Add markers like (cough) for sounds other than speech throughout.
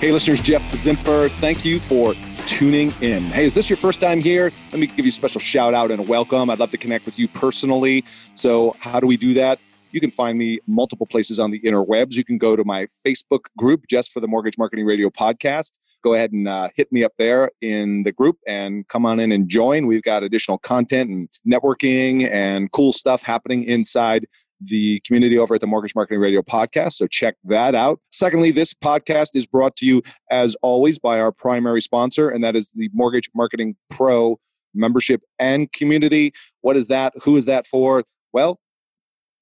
Hey, listeners, Jeff Zimfer, thank you for tuning in. Hey, is this your first time here? Let me give you a special shout out and a welcome. I'd love to connect with you personally. So, how do we do that? You can find me multiple places on the interwebs. You can go to my Facebook group just for the Mortgage Marketing Radio podcast. Go ahead and uh, hit me up there in the group and come on in and join. We've got additional content and networking and cool stuff happening inside the community over at the Mortgage Marketing Radio podcast. So check that out. Secondly, this podcast is brought to you as always by our primary sponsor, and that is the Mortgage Marketing Pro membership and community. What is that? Who is that for? Well,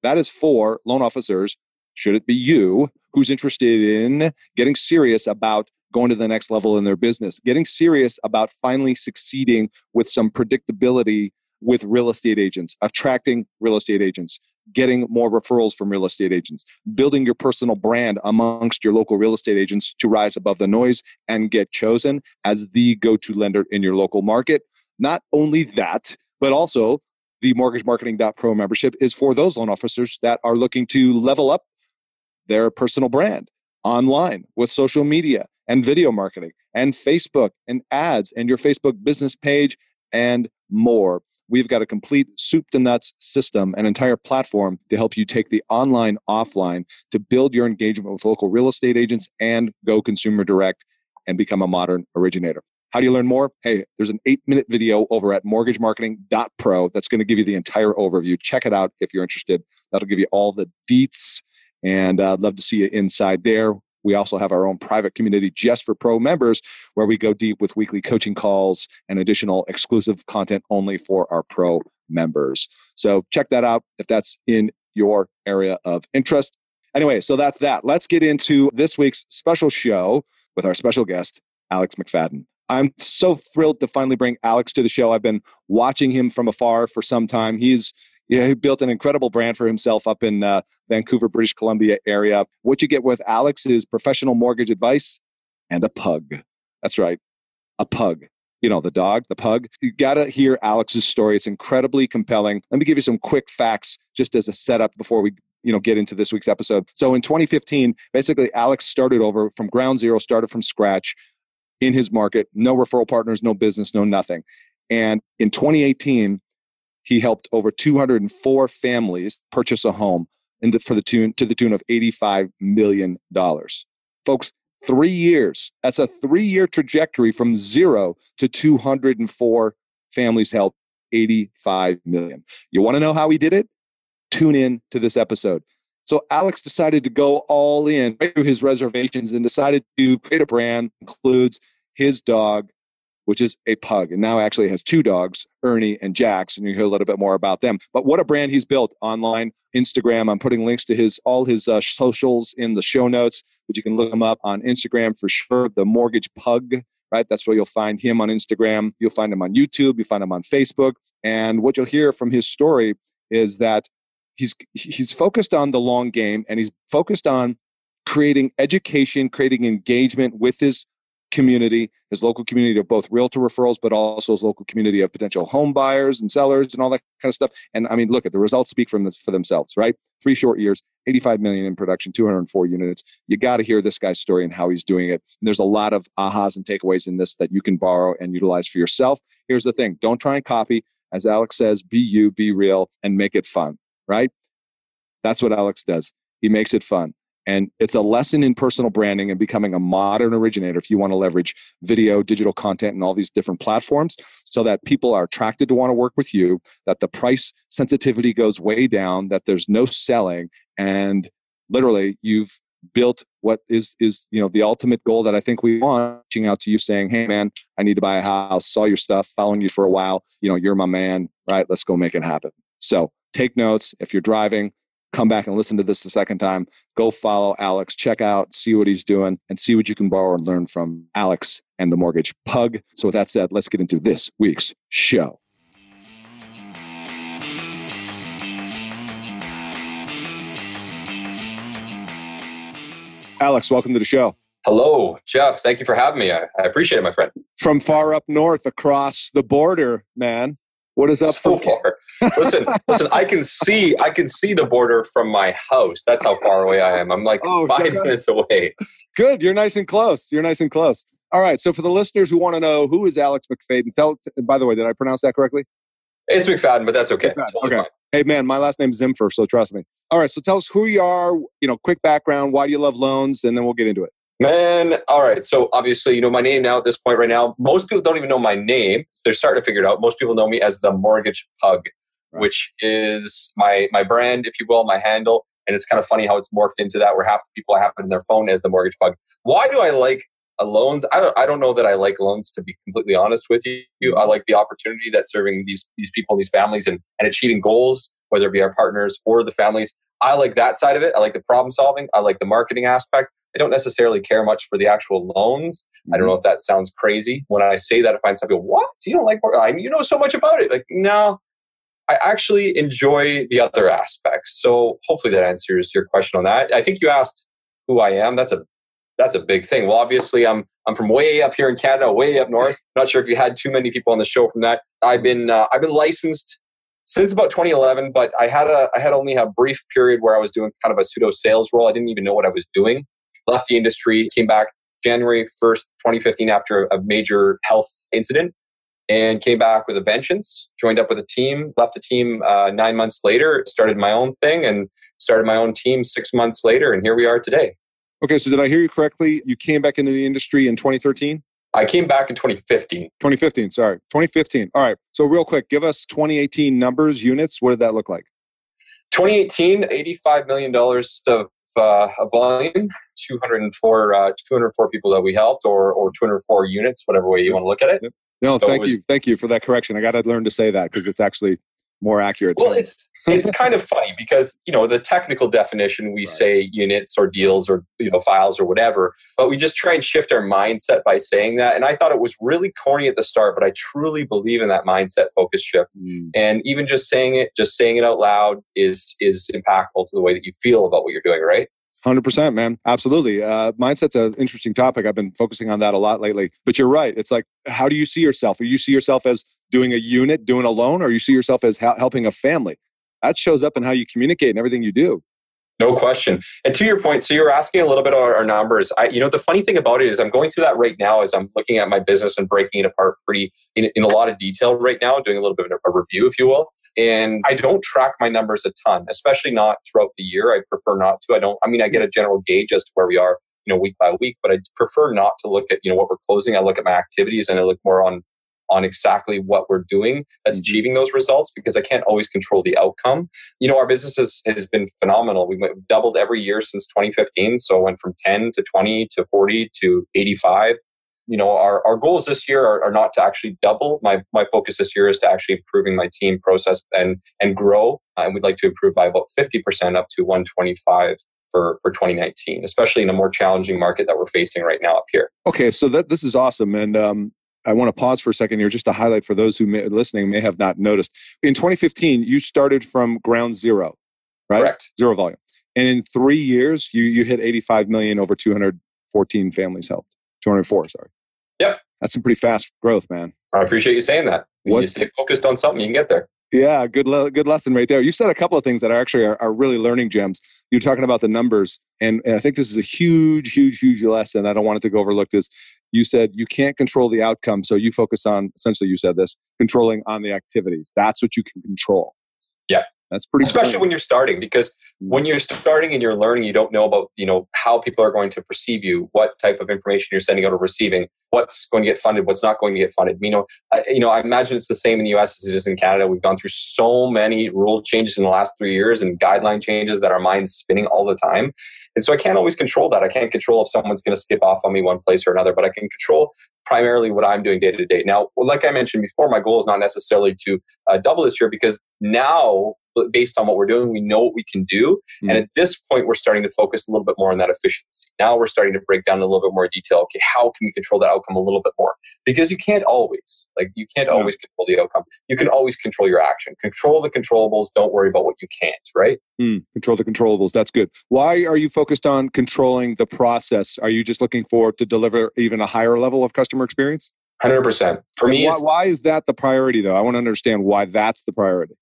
that is for loan officers, should it be you, who's interested in getting serious about going to the next level in their business, getting serious about finally succeeding with some predictability with real estate agents, attracting real estate agents, getting more referrals from real estate agents, building your personal brand amongst your local real estate agents to rise above the noise and get chosen as the go to lender in your local market. Not only that, but also the mortgage marketing.pro membership is for those loan officers that are looking to level up their personal brand online with social media and video marketing and Facebook and ads and your Facebook business page and more. We've got a complete soup to nuts system, an entire platform to help you take the online offline to build your engagement with local real estate agents and go consumer direct and become a modern originator. How do you learn more? Hey, there's an eight minute video over at mortgagemarketing.pro that's going to give you the entire overview. Check it out if you're interested. That'll give you all the deets, and uh, I'd love to see you inside there. We also have our own private community just for pro members where we go deep with weekly coaching calls and additional exclusive content only for our pro members. So check that out if that's in your area of interest. Anyway, so that's that. Let's get into this week's special show with our special guest, Alex McFadden. I'm so thrilled to finally bring Alex to the show. I've been watching him from afar for some time. He's yeah, he built an incredible brand for himself up in uh, Vancouver, British Columbia area. What you get with Alex is professional mortgage advice and a pug. That's right, a pug. You know, the dog, the pug. You got to hear Alex's story. It's incredibly compelling. Let me give you some quick facts just as a setup before we you know get into this week's episode. So in 2015, basically Alex started over from ground zero, started from scratch in his market, no referral partners, no business, no nothing. And in 2018, he helped over 204 families purchase a home the, for the tune to the tune of 85 million dollars. Folks, three years. That's a three-year trajectory from zero to 204 families helped, 85 million. You want to know how he did it? Tune in to this episode. So Alex decided to go all in through his reservations and decided to create a brand includes his dog, which is a pug, and now actually has two dogs, Ernie and Jax, and you hear a little bit more about them. But what a brand he's built online, Instagram. I'm putting links to his all his uh, socials in the show notes, but you can look him up on Instagram for sure. The Mortgage Pug, right? That's where you'll find him on Instagram. You'll find him on YouTube. You find him on Facebook. And what you'll hear from his story is that he's he's focused on the long game and he's focused on creating education, creating engagement with his community, his local community of both realtor referrals, but also his local community of potential home buyers and sellers and all that kind of stuff. And I mean, look at the results speak from for themselves, right? Three short years, 85 million in production, 204 units. You got to hear this guy's story and how he's doing it. And there's a lot of ahas and takeaways in this that you can borrow and utilize for yourself. Here's the thing don't try and copy. As Alex says, be you, be real, and make it fun, right? That's what Alex does. He makes it fun. And it's a lesson in personal branding and becoming a modern originator if you want to leverage video, digital content, and all these different platforms so that people are attracted to want to work with you, that the price sensitivity goes way down, that there's no selling, and literally you've built what is is you know the ultimate goal that I think we want reaching out to you saying hey man I need to buy a house saw your stuff following you for a while you know you're my man right? Let's go make it happen. So take notes. If you're driving come back and listen to this the second time, go follow Alex, check out, see what he's doing, and see what you can borrow and learn from Alex and the Mortgage Pug. So, with that said, let's get into this week's show. Alex, welcome to the show. Hello, Jeff. Thank you for having me. I, I appreciate it, my friend. From far up north across the border, man. What is up so far? Listen, listen. I can see, I can see the border from my house. That's how far away I am. I'm like oh, five minutes away. Good. You're nice and close. You're nice and close. All right. So for the listeners who want to know who is Alex McFadden, tell. By the way, did I pronounce that correctly? It's McFadden, but that's okay. Totally okay. Fine. Hey man, my last name's Zimfer, so trust me. All right. So tell us who you are. You know, quick background. Why do you love loans? And then we'll get into it. Man, all right. So obviously, you know my name now at this point right now. Most people don't even know my name. They're starting to figure it out. Most people know me as the Mortgage Pug, right. which is my my brand, if you will, my handle. And it's kind of funny how it's morphed into that, where half the people have it in their phone as the Mortgage bug. Why do I like loans? I don't. I don't know that I like loans. To be completely honest with you, I like the opportunity that serving these these people, these families, and and achieving goals, whether it be our partners or the families. I like that side of it. I like the problem solving. I like the marketing aspect. I don't necessarily care much for the actual loans. Mm-hmm. I don't know mm-hmm. if that sounds crazy. When I say that, I find some people, what? You don't like I mean, you know so much about it. Like, no, I actually enjoy the other aspects. So hopefully that answers your question on that. I think you asked who I am. That's a that's a big thing. Well, obviously, I'm I'm from way up here in Canada, way up north. (laughs) Not sure if you had too many people on the show from that. I've been uh, I've been licensed since about 2011, but I had a I had only a brief period where I was doing kind of a pseudo sales role. I didn't even know what I was doing left the industry, came back January 1st, 2015, after a major health incident, and came back with a vengeance, joined up with a team, left the team uh, nine months later, started my own thing, and started my own team six months later, and here we are today. Okay, so did I hear you correctly? You came back into the industry in 2013? I came back in 2015. 2015, sorry. 2015. All right. So, real quick, give us 2018 numbers, units. What did that look like? 2018, $85 million of uh, a volume, 204, uh, 204 people that we helped, or, or 204 units, whatever way you want to look at it. No, so thank was, you, thank you for that correction. I got to learn to say that because it's actually more accurate. Well, it's it's kind of funny because you know the technical definition we right. say units or deals or you know files or whatever, but we just try and shift our mindset by saying that. And I thought it was really corny at the start, but I truly believe in that mindset focus shift. Mm. And even just saying it, just saying it out loud is is impactful to the way that you feel about what you're doing. Right. Hundred percent, man. Absolutely. Uh, mindset's an interesting topic. I've been focusing on that a lot lately. But you're right. It's like, how do you see yourself? Or you see yourself as doing a unit, doing a loan, or you see yourself as ha- helping a family? That shows up in how you communicate and everything you do. No question. And to your point, so you're asking a little bit about our numbers. I, you know, the funny thing about it is I'm going through that right now as I'm looking at my business and breaking it apart pretty in, in a lot of detail right now, doing a little bit of a review, if you will. And I don't track my numbers a ton, especially not throughout the year. I prefer not to. I don't, I mean, I get a general gauge as to where we are, you know, week by week, but I prefer not to look at, you know, what we're closing. I look at my activities and I look more on on exactly what we're doing that's mm-hmm. achieving those results because I can't always control the outcome. You know, our business has, has been phenomenal. We've doubled every year since 2015. So I went from 10 to 20 to 40 to 85 you know our, our goals this year are, are, not to actually double my, my focus this year is to actually improving my team process and and grow uh, and we'd like to improve by about 50% up to 125 for, for 2019 especially in a more challenging market that we're facing right now up here okay so that this is awesome and um, I want to pause for a second here just to highlight for those who may, listening may have not noticed. In 2015, you started from ground zero, right? Correct. Zero volume. And in three years, you you hit 85 million over 214 families helped. 204, sorry. Yep. That's some pretty fast growth, man. I appreciate you saying that. When you stay focused on something, you can get there. Yeah, good le- good lesson right there. You said a couple of things that are actually are, are really learning gems. You're talking about the numbers, and, and I think this is a huge, huge, huge lesson. I don't want it to go overlooked. Is you said you can't control the outcome, so you focus on essentially you said this controlling on the activities. That's what you can control. Yeah, that's pretty. Especially cool. when you're starting, because mm. when you're starting and you're learning, you don't know about you know how people are going to perceive you, what type of information you're sending out or receiving, what's going to get funded, what's not going to get funded. You know, I, you know, I imagine it's the same in the U.S. as it is in Canada. We've gone through so many rule changes in the last three years and guideline changes that our minds spinning all the time. And so I can't always control that. I can't control if someone's going to skip off on me one place or another, but I can control primarily what I'm doing day to day. Now, like I mentioned before, my goal is not necessarily to uh, double this year because now based on what we're doing, we know what we can do. Mm-hmm. And at this point, we're starting to focus a little bit more on that efficiency. Now we're starting to break down a little bit more detail. Okay, how can we control that outcome a little bit more? Because you can't always, like, you can't always control the outcome. You can always control your action. Control the controllables. Don't worry about what you can't, right? Mm, control the controllables. That's good. Why are you focused on controlling the process? Are you just looking for to deliver even a higher level of customer experience? 100%. For me, why, why is that the priority, though? I want to understand why that's the priority.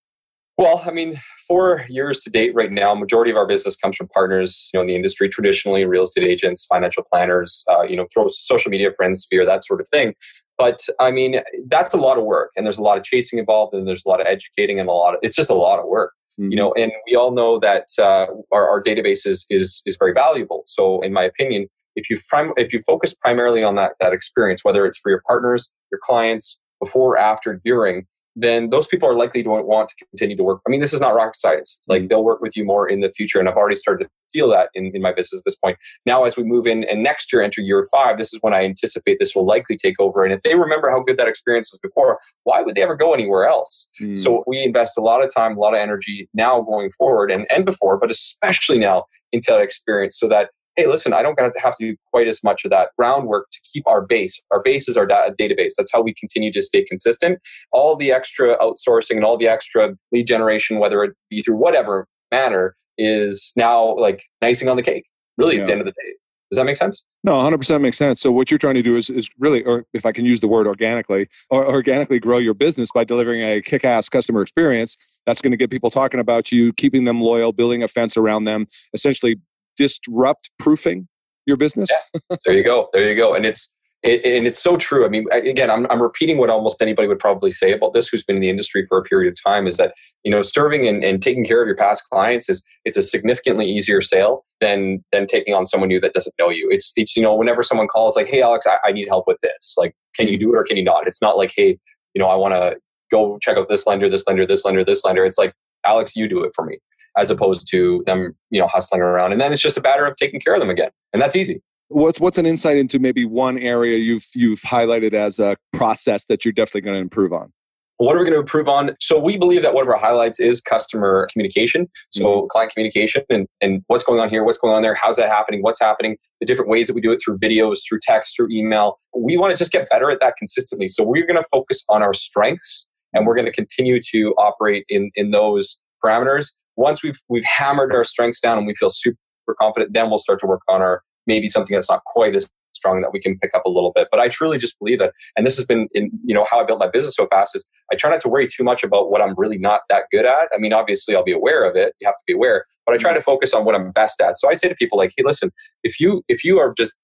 Well, I mean, four years to date right now, majority of our business comes from partners, you know, in the industry, traditionally real estate agents, financial planners, uh, you know, throw social media friends sphere, that sort of thing. But I mean, that's a lot of work, and there's a lot of chasing involved, and there's a lot of educating, and a lot of it's just a lot of work, mm-hmm. you know. And we all know that uh, our, our database is, is is very valuable. So, in my opinion, if you prim- if you focus primarily on that that experience, whether it's for your partners, your clients, before, after, during, then those people are likely to want to continue to work. I mean, this is not rocket science. It's like mm. they'll work with you more in the future. And I've already started to feel that in, in my business at this point. Now, as we move in and next year enter year five, this is when I anticipate this will likely take over. And if they remember how good that experience was before, why would they ever go anywhere else? Mm. So we invest a lot of time, a lot of energy now going forward and, and before, but especially now into that experience so that hey, listen, I don't have to have to do quite as much of that groundwork to keep our base. Our base is our da- database. That's how we continue to stay consistent. All the extra outsourcing and all the extra lead generation, whether it be through whatever manner, is now like icing on the cake, really, yeah. at the end of the day. Does that make sense? No, 100% makes sense. So what you're trying to do is, is really, or if I can use the word organically, or organically grow your business by delivering a kick-ass customer experience. That's going to get people talking about you, keeping them loyal, building a fence around them, essentially disrupt proofing your business. Yeah. There you go. There you go. And it's it, and it's so true. I mean, again, I'm, I'm repeating what almost anybody would probably say about this who's been in the industry for a period of time is that, you know, serving and, and taking care of your past clients is, is a significantly easier sale than, than taking on someone new that doesn't know you. It's, it's, you know, whenever someone calls like, Hey, Alex, I, I need help with this. Like, can you mm-hmm. do it or can you not? It's not like, Hey, you know, I want to go check out this lender, this lender, this lender, this lender. It's like, Alex, you do it for me as opposed to them, you know, hustling around. And then it's just a matter of taking care of them again. And that's easy. What's what's an insight into maybe one area you've you've highlighted as a process that you're definitely going to improve on? What are we going to improve on? So we believe that one of our highlights is customer communication. So mm-hmm. client communication and, and what's going on here, what's going on there, how's that happening, what's happening, the different ways that we do it through videos, through text, through email. We want to just get better at that consistently. So we're going to focus on our strengths and we're going to continue to operate in, in those parameters once we've we've hammered our strengths down and we feel super confident, then we'll start to work on our maybe something that's not quite as strong that we can pick up a little bit. But I truly just believe that, and this has been in you know how I built my business so fast is I try not to worry too much about what I'm really not that good at. I mean, obviously I'll be aware of it. You have to be aware, but I try mm-hmm. to focus on what I'm best at. So I say to people like, hey, listen, if you if you are just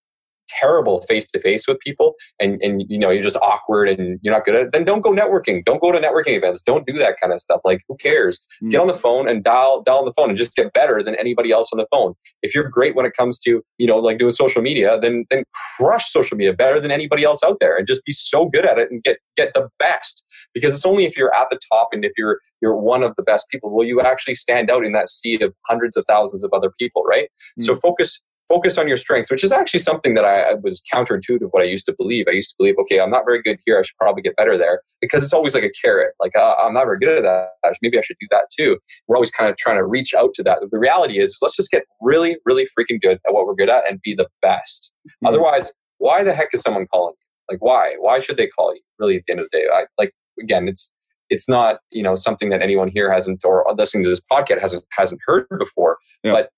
terrible face to face with people and, and you know you're just awkward and you're not good at it, then don't go networking. Don't go to networking events. Don't do that kind of stuff. Like who cares? Mm. Get on the phone and dial dial on the phone and just get better than anybody else on the phone. If you're great when it comes to, you know, like doing social media, then then crush social media better than anybody else out there and just be so good at it and get get the best. Because it's only if you're at the top and if you're you're one of the best people will you actually stand out in that sea of hundreds of thousands of other people, right? Mm. So focus focus on your strengths, which is actually something that I, was counterintuitive what I used to believe. I used to believe, okay, I'm not very good here. I should probably get better there because it's always like a carrot. Like uh, I'm not very good at that. Maybe I should do that too. We're always kind of trying to reach out to that. The reality is, let's just get really, really freaking good at what we're good at and be the best. Mm-hmm. Otherwise, why the heck is someone calling you? Like why? Why should they call you? Really, at the end of the day, I like again, it's it's not you know something that anyone here hasn't or listening to this podcast hasn't hasn't heard before. Yeah. But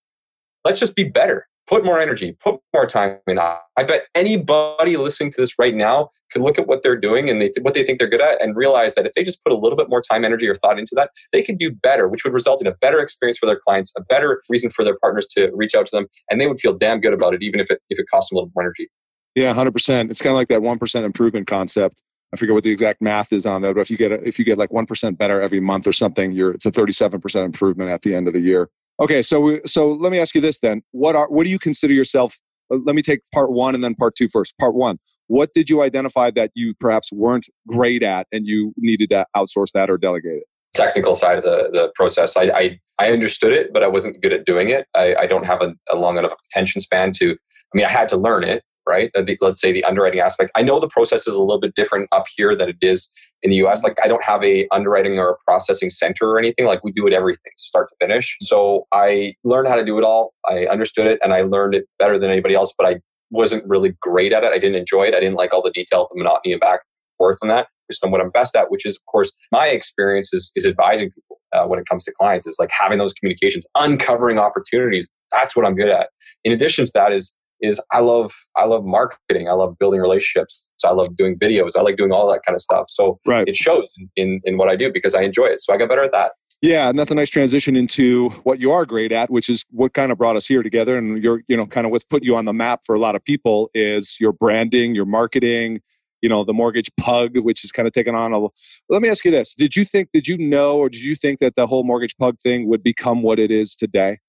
let's just be better put more energy, put more time in. I bet anybody listening to this right now can look at what they're doing and they th- what they think they're good at and realize that if they just put a little bit more time, energy, or thought into that, they can do better, which would result in a better experience for their clients, a better reason for their partners to reach out to them, and they would feel damn good about it, even if it if it costs them a little more energy. Yeah, hundred percent. It's kind of like that one percent improvement concept. I forget what the exact math is on that, but if you get a, if you get like one percent better every month or something, you're it's a thirty seven percent improvement at the end of the year. Okay, so so let me ask you this then: what are what do you consider yourself? Uh, let me take part one and then part two first. Part one: what did you identify that you perhaps weren't great at and you needed to outsource that or delegate it? Technical side of the the process. I I, I understood it, but I wasn't good at doing it. I, I don't have a, a long enough attention span to. I mean, I had to learn it, right? Uh, the, let's say the underwriting aspect. I know the process is a little bit different up here than it is in the US. Like I don't have a underwriting or a processing center or anything. Like we do it everything, start to finish. So I learned how to do it all. I understood it and I learned it better than anybody else, but I wasn't really great at it. I didn't enjoy it. I didn't like all the detail, the monotony and back and forth on that. Just on what I'm best at, which is of course my experience is, is advising people uh, when it comes to clients is like having those communications, uncovering opportunities. That's what I'm good at. In addition to that is is I love I love marketing. I love building relationships. So I love doing videos. I like doing all that kind of stuff. So right. it shows in, in, in what I do because I enjoy it. So I got better at that. Yeah, and that's a nice transition into what you are great at, which is what kind of brought us here together. And you're, you know, kind of what's put you on the map for a lot of people is your branding, your marketing, you know, the mortgage pug, which is kind of taken on a. Let me ask you this: Did you think, did you know, or did you think that the whole mortgage pug thing would become what it is today?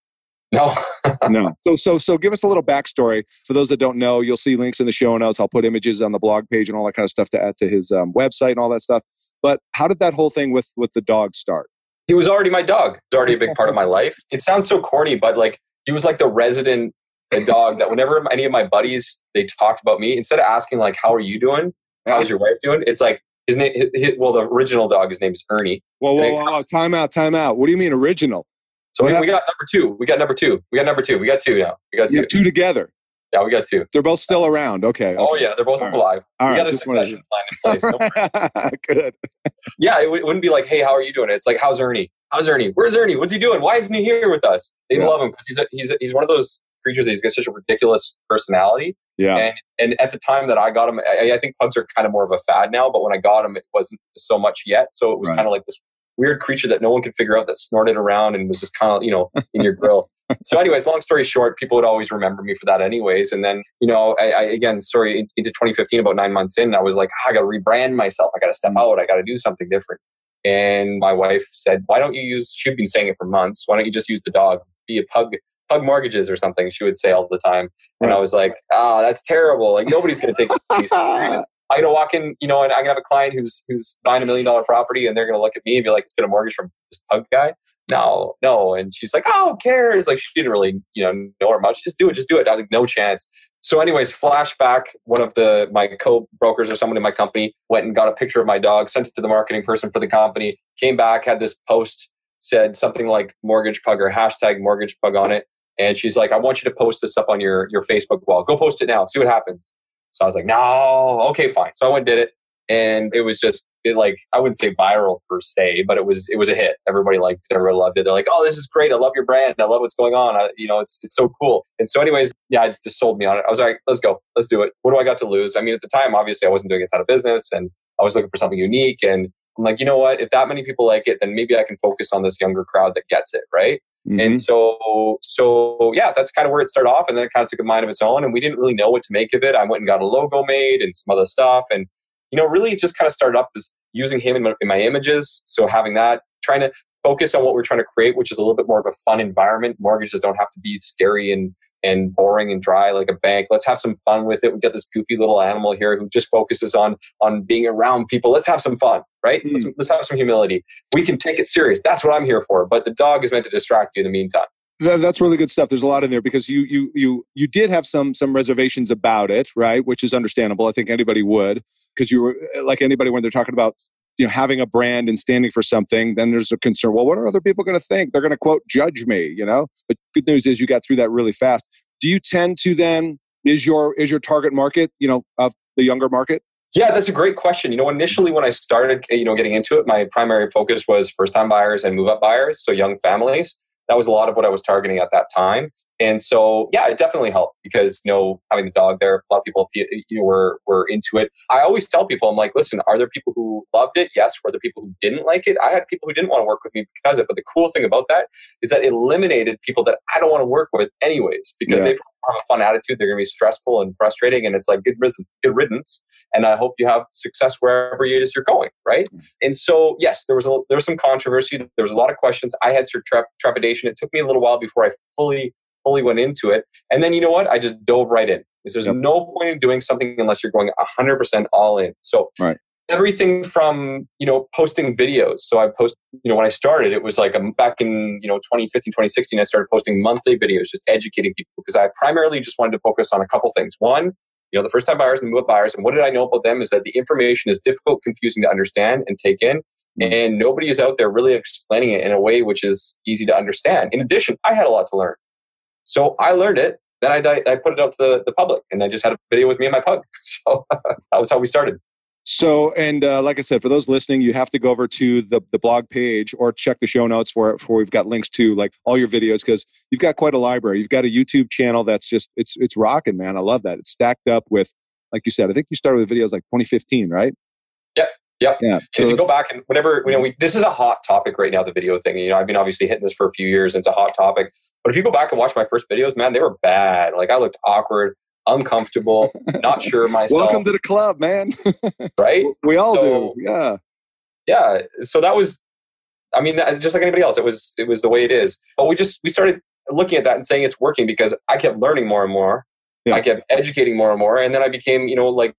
No. (laughs) no. So so so give us a little backstory for those that don't know. You'll see links in the show notes. I'll put images on the blog page and all that kind of stuff to add to his um, website and all that stuff. But how did that whole thing with with the dog start? He was already my dog. Was already a big part of (laughs) my life. It sounds so corny, but like he was like the resident dog that whenever any of my buddies they talked about me, instead of asking like "How are you doing? How's your wife doing?" It's like his name. His, his, well, the original dog, his name is Ernie. Whoa, whoa, whoa, whoa! Time out, time out. What do you mean original? So we, we, got number two. We got number two. We got number two. We got two now. We got two. two together. Yeah, we got two. They're both still around. Okay. Oh yeah, they're both All alive. Right. we got a succession plan in place. (laughs) Good. yeah, it, w- it, wouldn't be like, hey, how are you doing? It's like, how's Ernie? How's Ernie? Where's Ernie? What's he doing? Why isn't he here with us? They yeah. love him because he's a, he's a, he's one of those creatures that he's got such a ridiculous personality. Yeah. And and at the time that I got him, I, I, think pugs are kind of more of a fad now. But when I got him, it wasn't so much yet. So it was kind of like this weird creature that no one could figure out that snorted around and was just kind of, you know, in your grill. (laughs) so anyways, long story short, people would always remember me for that anyways. And then, you know, I, I again, sorry, into 2015, about nine months in, I was like, I got to rebrand myself. I got to step mm. out. I got to do something different. And my wife said, why don't you use, she'd been saying it for months. Why don't you just use the dog, be a pug, pug mortgages or something. She would say all the time. And I was like, ah, oh, that's terrible. Like nobody's going to take this (laughs) I'm gonna walk in, you know, and I'm gonna have a client who's who's buying a million dollar property, and they're gonna look at me and be like, "It's gonna a mortgage from this pug guy." No, no, and she's like, "Oh, who cares?" Like she didn't really, you know, know her much. Just do it, just do it. I like, no chance. So, anyways, flashback. One of the my co-brokers or someone in my company went and got a picture of my dog, sent it to the marketing person for the company. Came back, had this post said something like mortgage pug or hashtag mortgage pug on it. And she's like, I want you to post this up on your, your Facebook wall. Go post it now. See what happens. So I was like, no, okay, fine. So I went and did it. And it was just it like I wouldn't say viral per se, but it was it was a hit. Everybody liked it. Everybody loved it. They're like, "Oh, this is great! I love your brand. I love what's going on. I, you know, it's it's so cool." And so, anyways, yeah, it just sold me on it. I was like, "Let's go, let's do it." What do I got to lose? I mean, at the time, obviously, I wasn't doing a ton of business, and I was looking for something unique. And I'm like, you know what? If that many people like it, then maybe I can focus on this younger crowd that gets it, right? Mm-hmm. And so, so yeah, that's kind of where it started off. And then it kind of took a mind of its own. And we didn't really know what to make of it. I went and got a logo made and some other stuff. And, you know, really it just kind of started up as using him in my, in my images. So having that, trying to focus on what we're trying to create, which is a little bit more of a fun environment. Mortgages don't have to be scary and and boring and dry like a bank. Let's have some fun with it. We got this goofy little animal here who just focuses on on being around people. Let's have some fun, right? Mm. Let's, let's have some humility. We can take it serious. That's what I'm here for. But the dog is meant to distract you in the meantime. That's really good stuff. There's a lot in there because you you you you did have some some reservations about it, right? Which is understandable. I think anybody would because you were like anybody when they're talking about you know having a brand and standing for something then there's a concern well what are other people going to think? They're going to quote judge me you know? But good news is you got through that really fast. Do you tend to then is your is your target market you know of the younger market? Yeah that's a great question. You know initially when i started you know getting into it my primary focus was first time buyers and move up buyers so young families. That was a lot of what i was targeting at that time And so, yeah, it definitely helped because you know having the dog there, a lot of people you know, were were into it. I always tell people, I'm like, listen, are there people who loved it? Yes. Were there people who didn't like it? I had people who didn't want to work with me because of it. But the cool thing about that is that it eliminated people that I don't want to work with anyways because yeah. they have a fun attitude. They're going to be stressful and frustrating, and it's like good riddance. Good riddance. And I hope you have success wherever it is you're going, right? Mm-hmm. And so, yes, there was a there was some controversy. There was a lot of questions. I had some trepidation. It took me a little while before I fully fully went into it. And then you know what? I just dove right in because there's yep. no point in doing something unless you're going 100% all in. So right. everything from, you know, posting videos. So I post, you know, when I started, it was like um, back in, you know, 2015, 2016, I started posting monthly videos, just educating people because I primarily just wanted to focus on a couple things. One, you know, the first time buyers and move up buyers. And what did I know about them is that the information is difficult, confusing to understand and take in. Mm. And nobody is out there really explaining it in a way which is easy to understand. In addition, I had a lot to learn. So I learned it. Then I, I put it out to the, the public and I just had a video with me and my pug. (laughs) So that was how we started. So, and uh, like I said, for those listening, you have to go over to the, the blog page or check the show notes for it for we've got links to like all your videos because you've got quite a library. You've got a YouTube channel that's just it's it's rocking, man. I love that. It's stacked up with, like you said, I think you started with videos like 2015, right? Yep. Yeah. So if you go back and whenever you know we, this is a hot topic right now, the video thing. You know, I've been obviously hitting this for a few years. And it's a hot topic. But if you go back and watch my first videos, man, they were bad. Like I looked awkward, uncomfortable, (laughs) not sure myself. Welcome to the club, man. (laughs) right? We all so, do. Yeah. Yeah. So that was, I mean, just like anybody else, it was it was the way it is. But we just we started looking at that and saying it's working because I kept learning more and more. Yeah. I kept educating more and more, and then I became, you know, like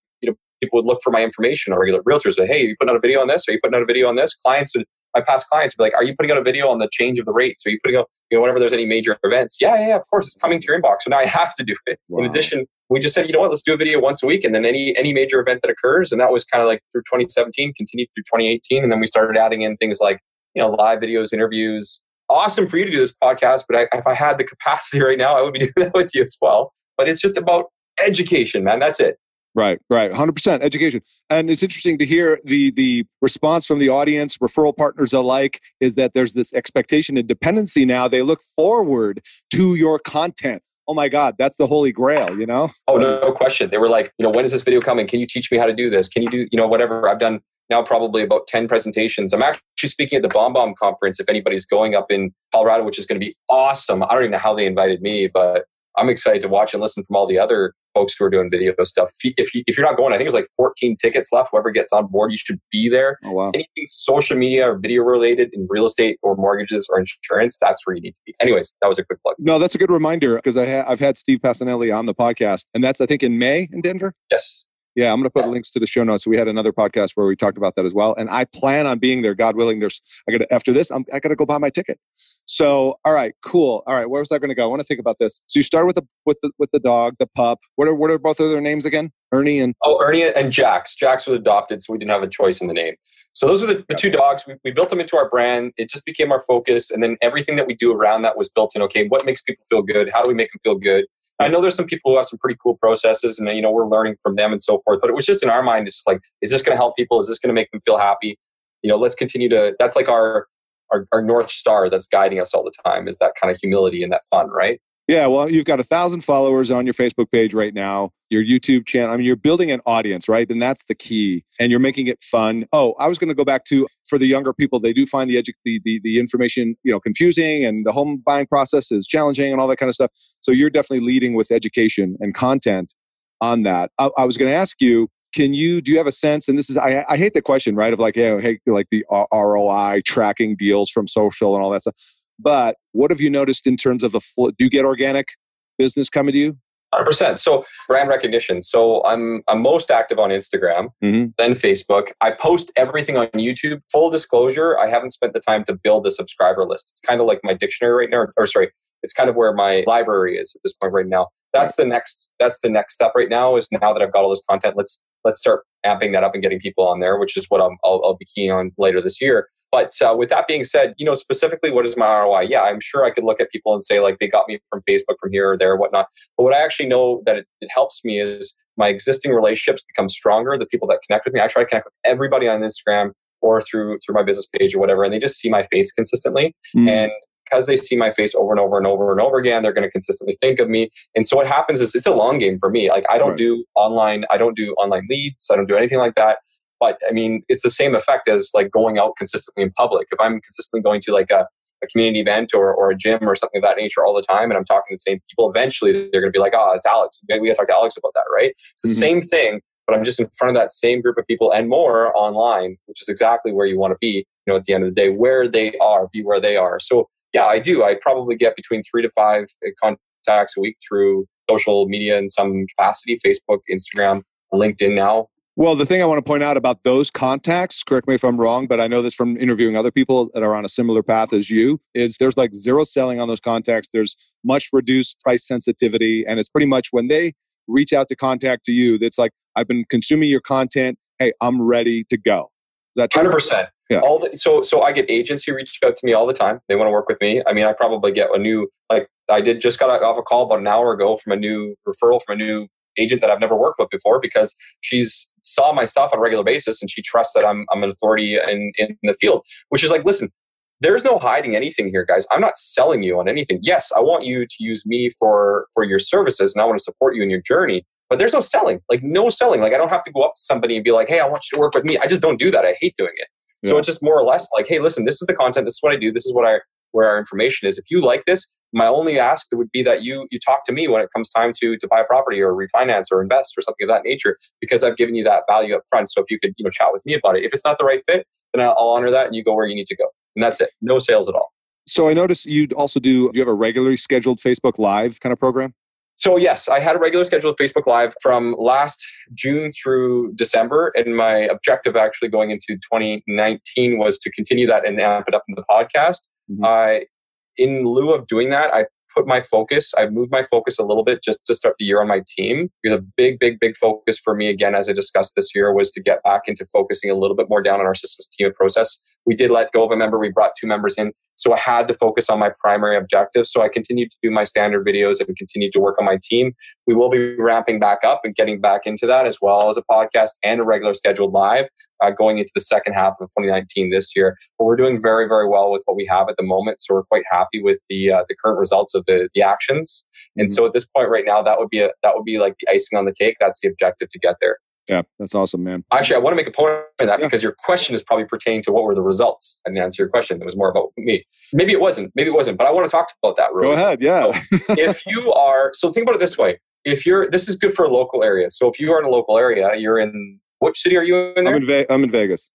people would look for my information on regular realtors. Say, hey, are you putting out a video on this? Are you putting out a video on this? Clients would my past clients would be like, "Are you putting out a video on the change of the rates? Are you putting out, you know, whenever there's any major events?" Yeah, yeah, yeah, of course, it's coming to your inbox. So now I (laughs) have to do it. Wow. In addition, we just said, you know what, let's do a video once a week, and then any any major event that occurs, and that was kind of like through 2017, continued through 2018, and then we started adding in things like you know live videos, interviews. Awesome for you to do this podcast, but I, if I had the (laughs) capacity right now, I would be (laughs) doing that with you as well. But it's just about education, man. That's it. Right, right, hundred percent education, and it's interesting to hear the the response from the audience, referral partners alike, is that there's this expectation and dependency now. They look forward to your content. Oh my God, that's the holy grail, you know? Oh no, no question. They were like, you know, when is this video coming? Can you teach me how to do this? Can you do, you know, whatever? I've done now probably about 10 presentations. I'm actually speaking at the BombBomb conference if anybody's going up in Colorado, which is going to be awesome. I don't even know how they invited me, but I'm excited to watch and listen from all the other folks who are doing video stuff. If, you, if you're not going, I think there's like 14 tickets left. Whoever gets on board, you should be there. Oh, wow. Anything social media or video related in real estate or mortgages or insurance, that's where you need to be. Anyways, that was a quick plug. No, that's a good reminder because I ha- I've had Steve Pacinelli on the podcast, and that's I think in May in Denver. Yes. Yeah, I'm going to put links to the show notes. We had another podcast where we talked about that as well, and I plan on being there. God willing, there's I got to after this. I'm, I got to go buy my ticket. So, all right, cool. All right, where was I going to go? I want to think about this. So you start with the with the with the dog, the pup. What are what are both of their names again? Ernie and oh, Ernie and Jax. Jax was adopted, so we didn't have a choice in the name. So those are the, the two dogs. We, we built them into our brand. It just became our focus, and then everything that we do around that was built in. Okay, what makes people feel good? How do we make them feel good? I know there's some people who have some pretty cool processes, and you know we're learning from them and so forth. But it was just in our mind, it's like, is this going to help people? Is this going to make them feel happy? You know, let's continue to. That's like our, our our north star that's guiding us all the time is that kind of humility and that fun, right? Yeah, well, you've got a thousand followers on your Facebook page right now, your YouTube channel. I mean, you're building an audience, right? And that's the key. And you're making it fun. Oh, I was going to go back to for the younger people, they do find the, edu- the, the the information, you know, confusing, and the home buying process is challenging, and all that kind of stuff. So you're definitely leading with education and content on that. I, I was going to ask you, can you do you have a sense and this is i, I hate the question right of like hey like the roi tracking deals from social and all that stuff but what have you noticed in terms of the do you get organic business coming to you? 100%. So brand recognition. So I'm I'm most active on Instagram, mm-hmm. then Facebook. I post everything on YouTube. Full disclosure, I haven't spent the time to build the subscriber list. It's kind of like my dictionary right now, or sorry, it's kind of where my library is at this point right now. That's the next that's the next step right now is now that I've got all this content, let's let's start amping that up and getting people on there, which is what I'm, I'll, I'll be keying on later this year. But uh, with that being said, you know, specifically, what is my ROI? Yeah, I'm sure I could look at people and say, like, they got me from Facebook, from here or there, or whatnot. But what I actually know that it, it helps me is my existing relationships become stronger. The people that connect with me, I try to connect with everybody on Instagram or through through my business page or whatever, and they just see my face consistently. Mm. And because they see my face over and over and over and over again, they're going to consistently think of me. And so what happens is it's a long game for me. Like I don't right. do online, I don't do online leads, I don't do anything like that. But I mean, it's the same effect as like going out consistently in public. If I'm consistently going to like a, a community event or, or a gym or something of that nature all the time and I'm talking to the same people, eventually they're going to be like, oh, it's Alex. We got to talk to Alex about that, right? It's the mm-hmm. same thing, but I'm just in front of that same group of people and more online, which is exactly where you want to be, you know, at the end of the day, where they are, be where they are. So yeah, I do. I probably get between three to five contacts a week through social media in some capacity, Facebook, Instagram, LinkedIn now. Well, the thing I want to point out about those contacts, correct me if I'm wrong, but I know this from interviewing other people that are on a similar path as you, is there's like zero selling on those contacts. There's much reduced price sensitivity. And it's pretty much when they reach out to contact to you, that's like, I've been consuming your content. Hey, I'm ready to go. Is that true? 100%. Yeah. All the, so so I get agents who reach out to me all the time. They want to work with me. I mean, I probably get a new like I did just got off a call about an hour ago from a new referral from a new agent that I've never worked with before because she's saw my stuff on a regular basis and she trusts that I'm I'm an authority in, in the field. Which is like, listen, there's no hiding anything here, guys. I'm not selling you on anything. Yes, I want you to use me for for your services and I want to support you in your journey. But there's no selling, like no selling. Like I don't have to go up to somebody and be like, "Hey, I want you to work with me." I just don't do that. I hate doing it. Yeah. So it's just more or less like, "Hey, listen, this is the content. This is what I do. This is what I where our information is. If you like this, my only ask would be that you you talk to me when it comes time to to buy a property or refinance or invest or something of that nature because I've given you that value up front. So if you could you know chat with me about it, if it's not the right fit, then I'll, I'll honor that and you go where you need to go, and that's it. No sales at all. So I noticed you also do. Do you have a regularly scheduled Facebook Live kind of program? So yes, I had a regular scheduled Facebook Live from last June through December, and my objective actually going into 2019 was to continue that and amp it up in the podcast. Mm-hmm. I in lieu of doing that, I put my focus, I moved my focus a little bit just to start the year on my team. Because a big, big, big focus for me, again, as I discussed this year, was to get back into focusing a little bit more down on our systems team and process. We did let go of a member, we brought two members in. So I had to focus on my primary objective. So I continued to do my standard videos and continued to work on my team. We will be ramping back up and getting back into that as well as a podcast and a regular scheduled live uh, going into the second half of 2019 this year. But we're doing very, very well with what we have at the moment. So we're quite happy with the uh, the current results of the the actions. And mm-hmm. so at this point right now, that would be a that would be like the icing on the cake. That's the objective to get there. Yeah, that's awesome, man. Actually, I want to make a point on that yeah. because your question is probably pertaining to what were the results. I didn't answer your question. It was more about me. Maybe it wasn't. Maybe it wasn't. But I want to talk about that. Really. Go ahead. Yeah. so if you are, so think about it this way: if you're, this is good for a local area. So if you are in a local area, you're in which city are you in? There? I'm in, Ve- I'm in Vegas.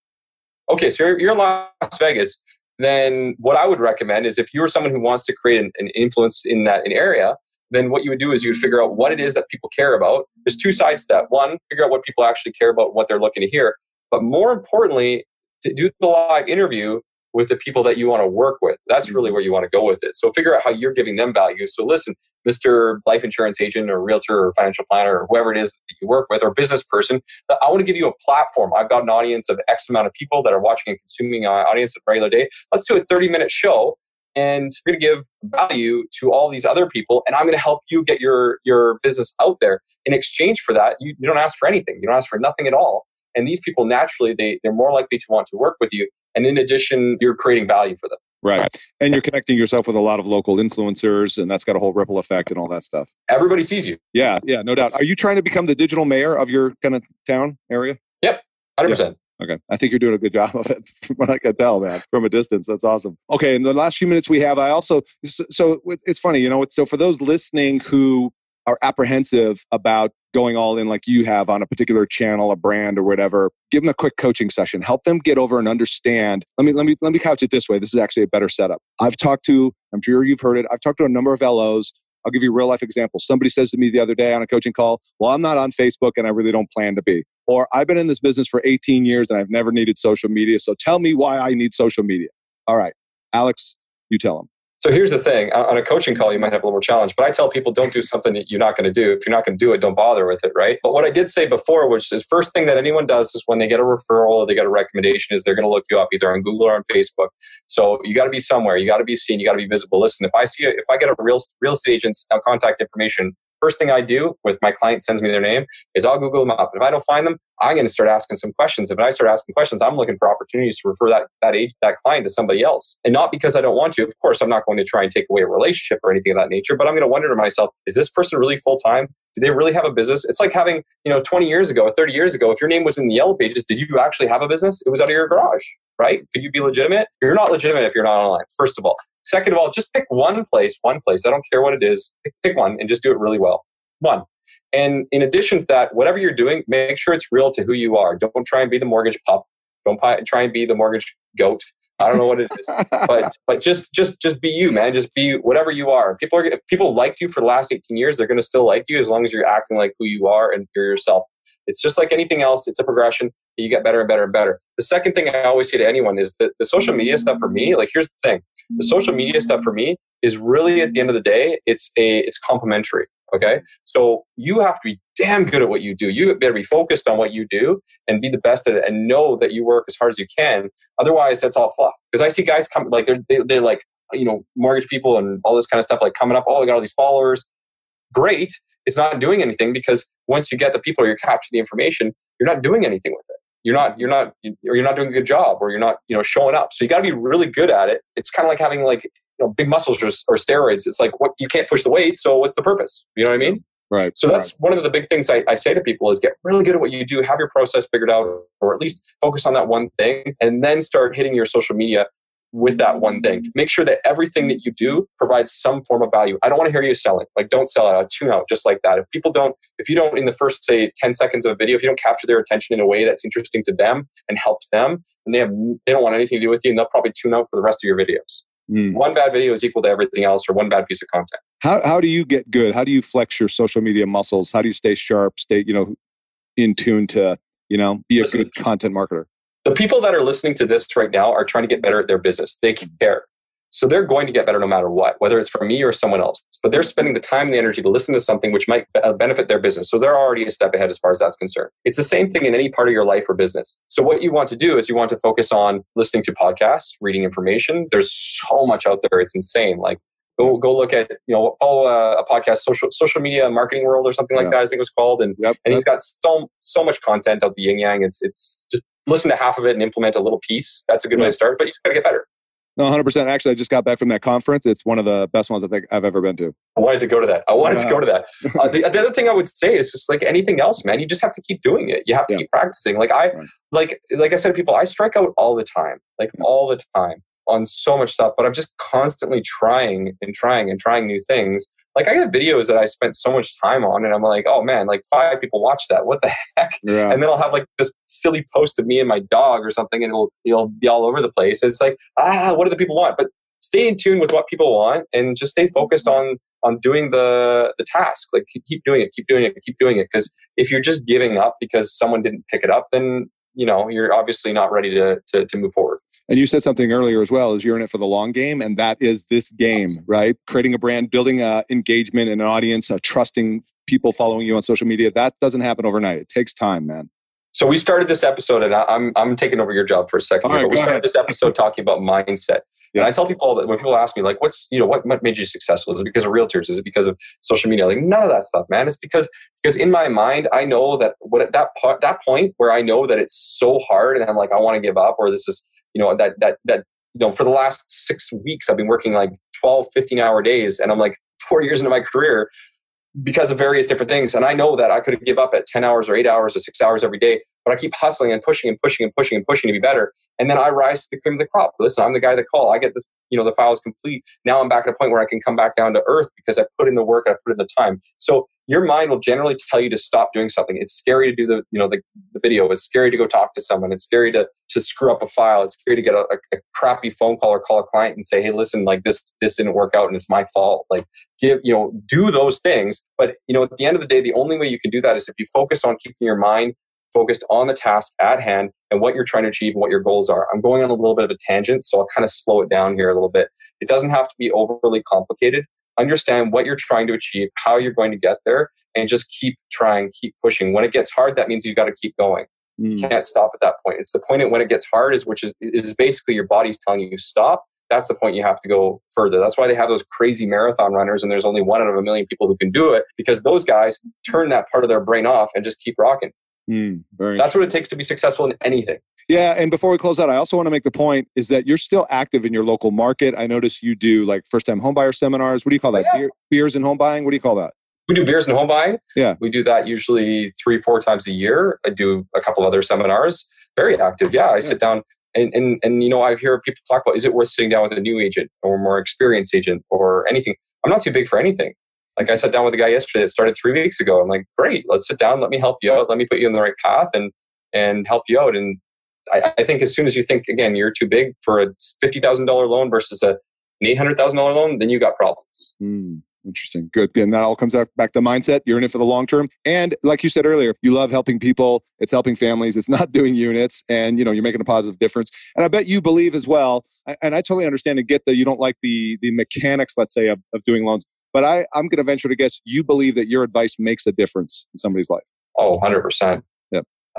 Okay, so you're, you're in Las Vegas. Then what I would recommend is if you're someone who wants to create an, an influence in that an area, then what you would do is you would figure out what it is that people care about. There's two sides to that. One, figure out what people actually care about, what they're looking to hear. But more importantly, to do the live interview with the people that you want to work with. That's mm-hmm. really where you want to go with it. So figure out how you're giving them value. So listen, Mr. Life Insurance Agent or Realtor or Financial Planner or whoever it is that you work with or business person, I want to give you a platform. I've got an audience of X amount of people that are watching and consuming an audience at a regular day. Let's do a 30 minute show and we're going to give value to all these other people and i'm going to help you get your your business out there in exchange for that you, you don't ask for anything you don't ask for nothing at all and these people naturally they, they're more likely to want to work with you and in addition you're creating value for them right and you're connecting yourself with a lot of local influencers and that's got a whole ripple effect and all that stuff everybody sees you yeah yeah no doubt are you trying to become the digital mayor of your kind of town area yep 100% yeah. Okay. I think you're doing a good job of it (laughs) from what I can tell, man, from a distance. That's awesome. Okay. In the last few minutes we have, I also, so it's funny, you know, so for those listening who are apprehensive about going all in like you have on a particular channel, a brand or whatever, give them a quick coaching session. Help them get over and understand. Let me let me let me couch it this way. This is actually a better setup. I've talked to, I'm sure you've heard it. I've talked to a number of LOs. I'll give you real life example. Somebody says to me the other day on a coaching call, Well, I'm not on Facebook and I really don't plan to be. Or I've been in this business for 18 years and I've never needed social media. So tell me why I need social media. All right, Alex, you tell them. So here's the thing on a coaching call, you might have a little more challenge, but I tell people don't do something that you're not going to do. If you're not going to do it, don't bother with it, right? But what I did say before, which is first thing that anyone does is when they get a referral or they get a recommendation, is they're going to look you up either on Google or on Facebook. So you got to be somewhere, you got to be seen, you got to be visible. Listen, if I see, a, if I get a real real estate agent's uh, contact information first thing I do with my client sends me their name is I'll Google them up. If I don't find them, I'm going to start asking some questions. If I start asking questions, I'm looking for opportunities to refer that that age, that client to somebody else, and not because I don't want to. Of course, I'm not going to try and take away a relationship or anything of that nature. But I'm going to wonder to myself, is this person really full time? They really have a business? It's like having, you know, 20 years ago, 30 years ago, if your name was in the yellow pages, did you actually have a business? It was out of your garage, right? Could you be legitimate? You're not legitimate if you're not online, first of all. Second of all, just pick one place, one place. I don't care what it is. Pick one and just do it really well. One. And in addition to that, whatever you're doing, make sure it's real to who you are. Don't try and be the mortgage pup. Don't try and be the mortgage goat. I don't know what it is, but (laughs) but just just just be you, man. Just be whatever you are. People are people liked you for the last 18 years. They're going to still like you as long as you're acting like who you are and you're yourself. It's just like anything else. It's a progression. You get better and better and better. The second thing I always say to anyone is that the social media stuff for me, like here's the thing, the social media stuff for me is really at the end of the day, it's a it's complementary. Okay. So you have to be damn good at what you do. You better be focused on what you do and be the best at it and know that you work as hard as you can. Otherwise, that's all fluff. Because I see guys come, like, they're, they, they're like, you know, mortgage people and all this kind of stuff, like coming up, oh, they got all these followers. Great. It's not doing anything because once you get the people you capture the information, you're not doing anything with it you're not you're not or you're not doing a good job or you're not you know showing up. So you got to be really good at it. It's kind of like having like you know big muscles or, or, steroids. It's like what you can't push the weight so what's the purpose? You know what i mean? Right so that's right. one of the big things I, I say to people is get really good at what you do have your process figured out or at least focus on that one thing and then start hitting your social media with that one thing. Make sure that everything that you do provides some form of value. I don't want to hear you selling. Like, don't sell out. Tune out just like that. If people don't, if you don't, in the first, say, 10 seconds of a video, if you don't capture their attention in a way that's interesting to them and helps them, and they have, they don't want anything to do with you, and they'll probably tune out for the rest of your videos. Mm. One bad video is equal to everything else, or one bad piece of content. How, how do you get good? How do you flex your social media muscles? How do you stay sharp, stay, you know, in tune to, you know, be a Listen, good content marketer? The people that are listening to this right now are trying to get better at their business. They care. So they're going to get better no matter what, whether it's from me or someone else. But they're spending the time and the energy to listen to something which might uh, benefit their business. So they're already a step ahead as far as that's concerned. It's the same thing in any part of your life or business. So what you want to do is you want to focus on listening to podcasts, reading information. There's so much out there. It's insane. Like go go look at you know follow a, a podcast social social media marketing world or something like yeah. that I think it was called and yep, and he's got so so much content out the yin yang it's it's just listen to half of it and implement a little piece. That's a good yeah. way to start, but you just got to get better. No, 100%. Actually, I just got back from that conference. It's one of the best ones I think I've ever been to. I wanted to go to that. I wanted to go to that. Uh, the, the, other thing I would say is just like anything else, man, you just have to keep doing it. You have to yeah. keep practicing. Like I, right. like, like I said to people, I strike out all the time, like yeah. all the time on so much stuff, but I'm just constantly trying and trying and trying new things like I have videos that I spent so much time on, and I'm like, oh man, like five people watch that. What the heck? Yeah. And then I'll have like this silly post of me and my dog or something, and it'll it'll be all over the place. It's like, ah, what do the people want? But stay in tune with what people want, and just stay focused on on doing the the task. Like keep doing it, keep doing it, keep doing it. Because if you're just giving up because someone didn't pick it up, then you know you're obviously not ready to to, to move forward. And you said something earlier as well, is you're in it for the long game, and that is this game, right? Creating a brand, building a engagement and an audience, trusting people following you on social media. That doesn't happen overnight. It takes time, man. So we started this episode, and I'm I'm taking over your job for a second here, but we started ahead. this episode talking about mindset. Yes. And I tell people that when people ask me, like, what's you know what, what made you successful? Is it because of realtors? Is it because of social media? Like none of that stuff, man. It's because because in my mind, I know that what at that part that point where I know that it's so hard, and I'm like, I want to give up, or this is you know that that that you know for the last six weeks i've been working like 12 15 hour days and i'm like four years into my career because of various different things. And i know that i could give up at 10 hours or 8 hours or 6 hours every day but i keep hustling and pushing and pushing and pushing and pushing to be better and then i rise to the cream of the crop listen i'm the guy that call i get the you know the files complete now i'm back at a point where i can come back down to earth because i put in the work i put in the time so your mind will generally tell you to stop doing something. It's scary to do the, you know, the, the video. It's scary to go talk to someone. It's scary to, to screw up a file. It's scary to get a, a, a crappy phone call or call a client and say, Hey, listen, like this, this didn't work out and it's my fault. Like give, you know, do those things. But, you know, at the end of the day, the only way you can do that is if you focus on keeping your mind focused on the task at hand and what you're trying to achieve and what your goals are. I'm going on a little bit of a tangent, so I'll kind of slow it down here a little bit. It doesn't have to be overly complicated understand what you're trying to achieve, how you're going to get there, and just keep trying, keep pushing. When it gets hard, that means you've got to keep going. Mm. You can't stop at that point. It's the point at when it gets hard is which is, is basically your body's telling you stop that's the point you have to go further. That's why they have those crazy marathon runners, and there's only one out of a million people who can do it because those guys turn that part of their brain off and just keep rocking. Mm, that's what it takes to be successful in anything. Yeah, and before we close out, I also want to make the point is that you're still active in your local market. I notice you do like first-time homebuyer seminars. What do you call that? Oh, yeah. Beer, beers and home buying. What do you call that? We do beers and home buying. Yeah, we do that usually three, four times a year. I do a couple other seminars. Very active. Yeah, I yeah. sit down and, and and you know I hear people talk about is it worth sitting down with a new agent or more experienced agent or anything. I'm not too big for anything. Like I sat down with a guy yesterday that started three weeks ago. I'm like, great, let's sit down. Let me help you out. Let me put you on the right path and and help you out. And I, I think as soon as you think again you're too big for a fifty thousand dollar loan versus a an eight hundred thousand dollar loan, then you got problems. Mm. Interesting. Good. And that all comes back to mindset. You're in it for the long term. And like you said earlier, you love helping people. It's helping families. It's (laughs) not doing units. And, you know, you're making a positive difference. And I bet you believe as well, and I totally understand and get that you don't like the, the mechanics, let's say, of, of doing loans. But I, I'm going to venture to guess you believe that your advice makes a difference in somebody's life. Oh, 100%.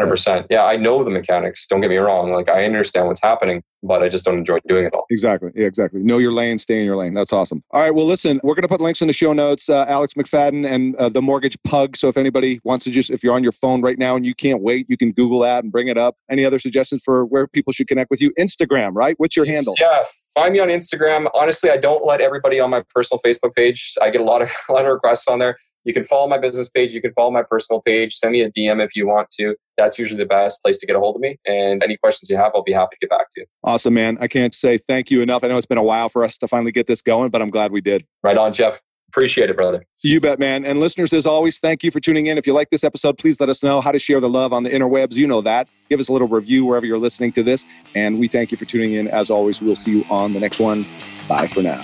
100%. Yeah, I know the mechanics. Don't get me wrong. Like, I understand what's happening, but I just don't enjoy doing it all. Exactly. Yeah, exactly. Know your lane, stay in your lane. That's awesome. All right. Well, listen, we're going to put links in the show notes. Uh, Alex McFadden and uh, the Mortgage Pug. So if anybody wants to just, if you're on your phone right now and you can't wait, you can Google that and bring it up. Any other suggestions for where people should connect with you? Instagram, right? What's your handle? Yeah. Find me on Instagram. Honestly, I don't let everybody on my personal Facebook page. I get a lot of, (laughs) a lot of requests on there. You can follow my business page. You can follow my personal page. Send me a DM if you want to. That's usually the best place to get a hold of me. And any questions you have, I'll be happy to get back to you. Awesome, man. I can't say thank you enough. I know it's been a while for us to finally get this going, but I'm glad we did. Right on, Jeff. Appreciate it, brother. You bet, man. And listeners, as always, thank you for tuning in. If you like this episode, please let us know how to share the love on the interwebs. You know that. Give us a little review wherever you're listening to this. And we thank you for tuning in. As always, we'll see you on the next one. Bye for now.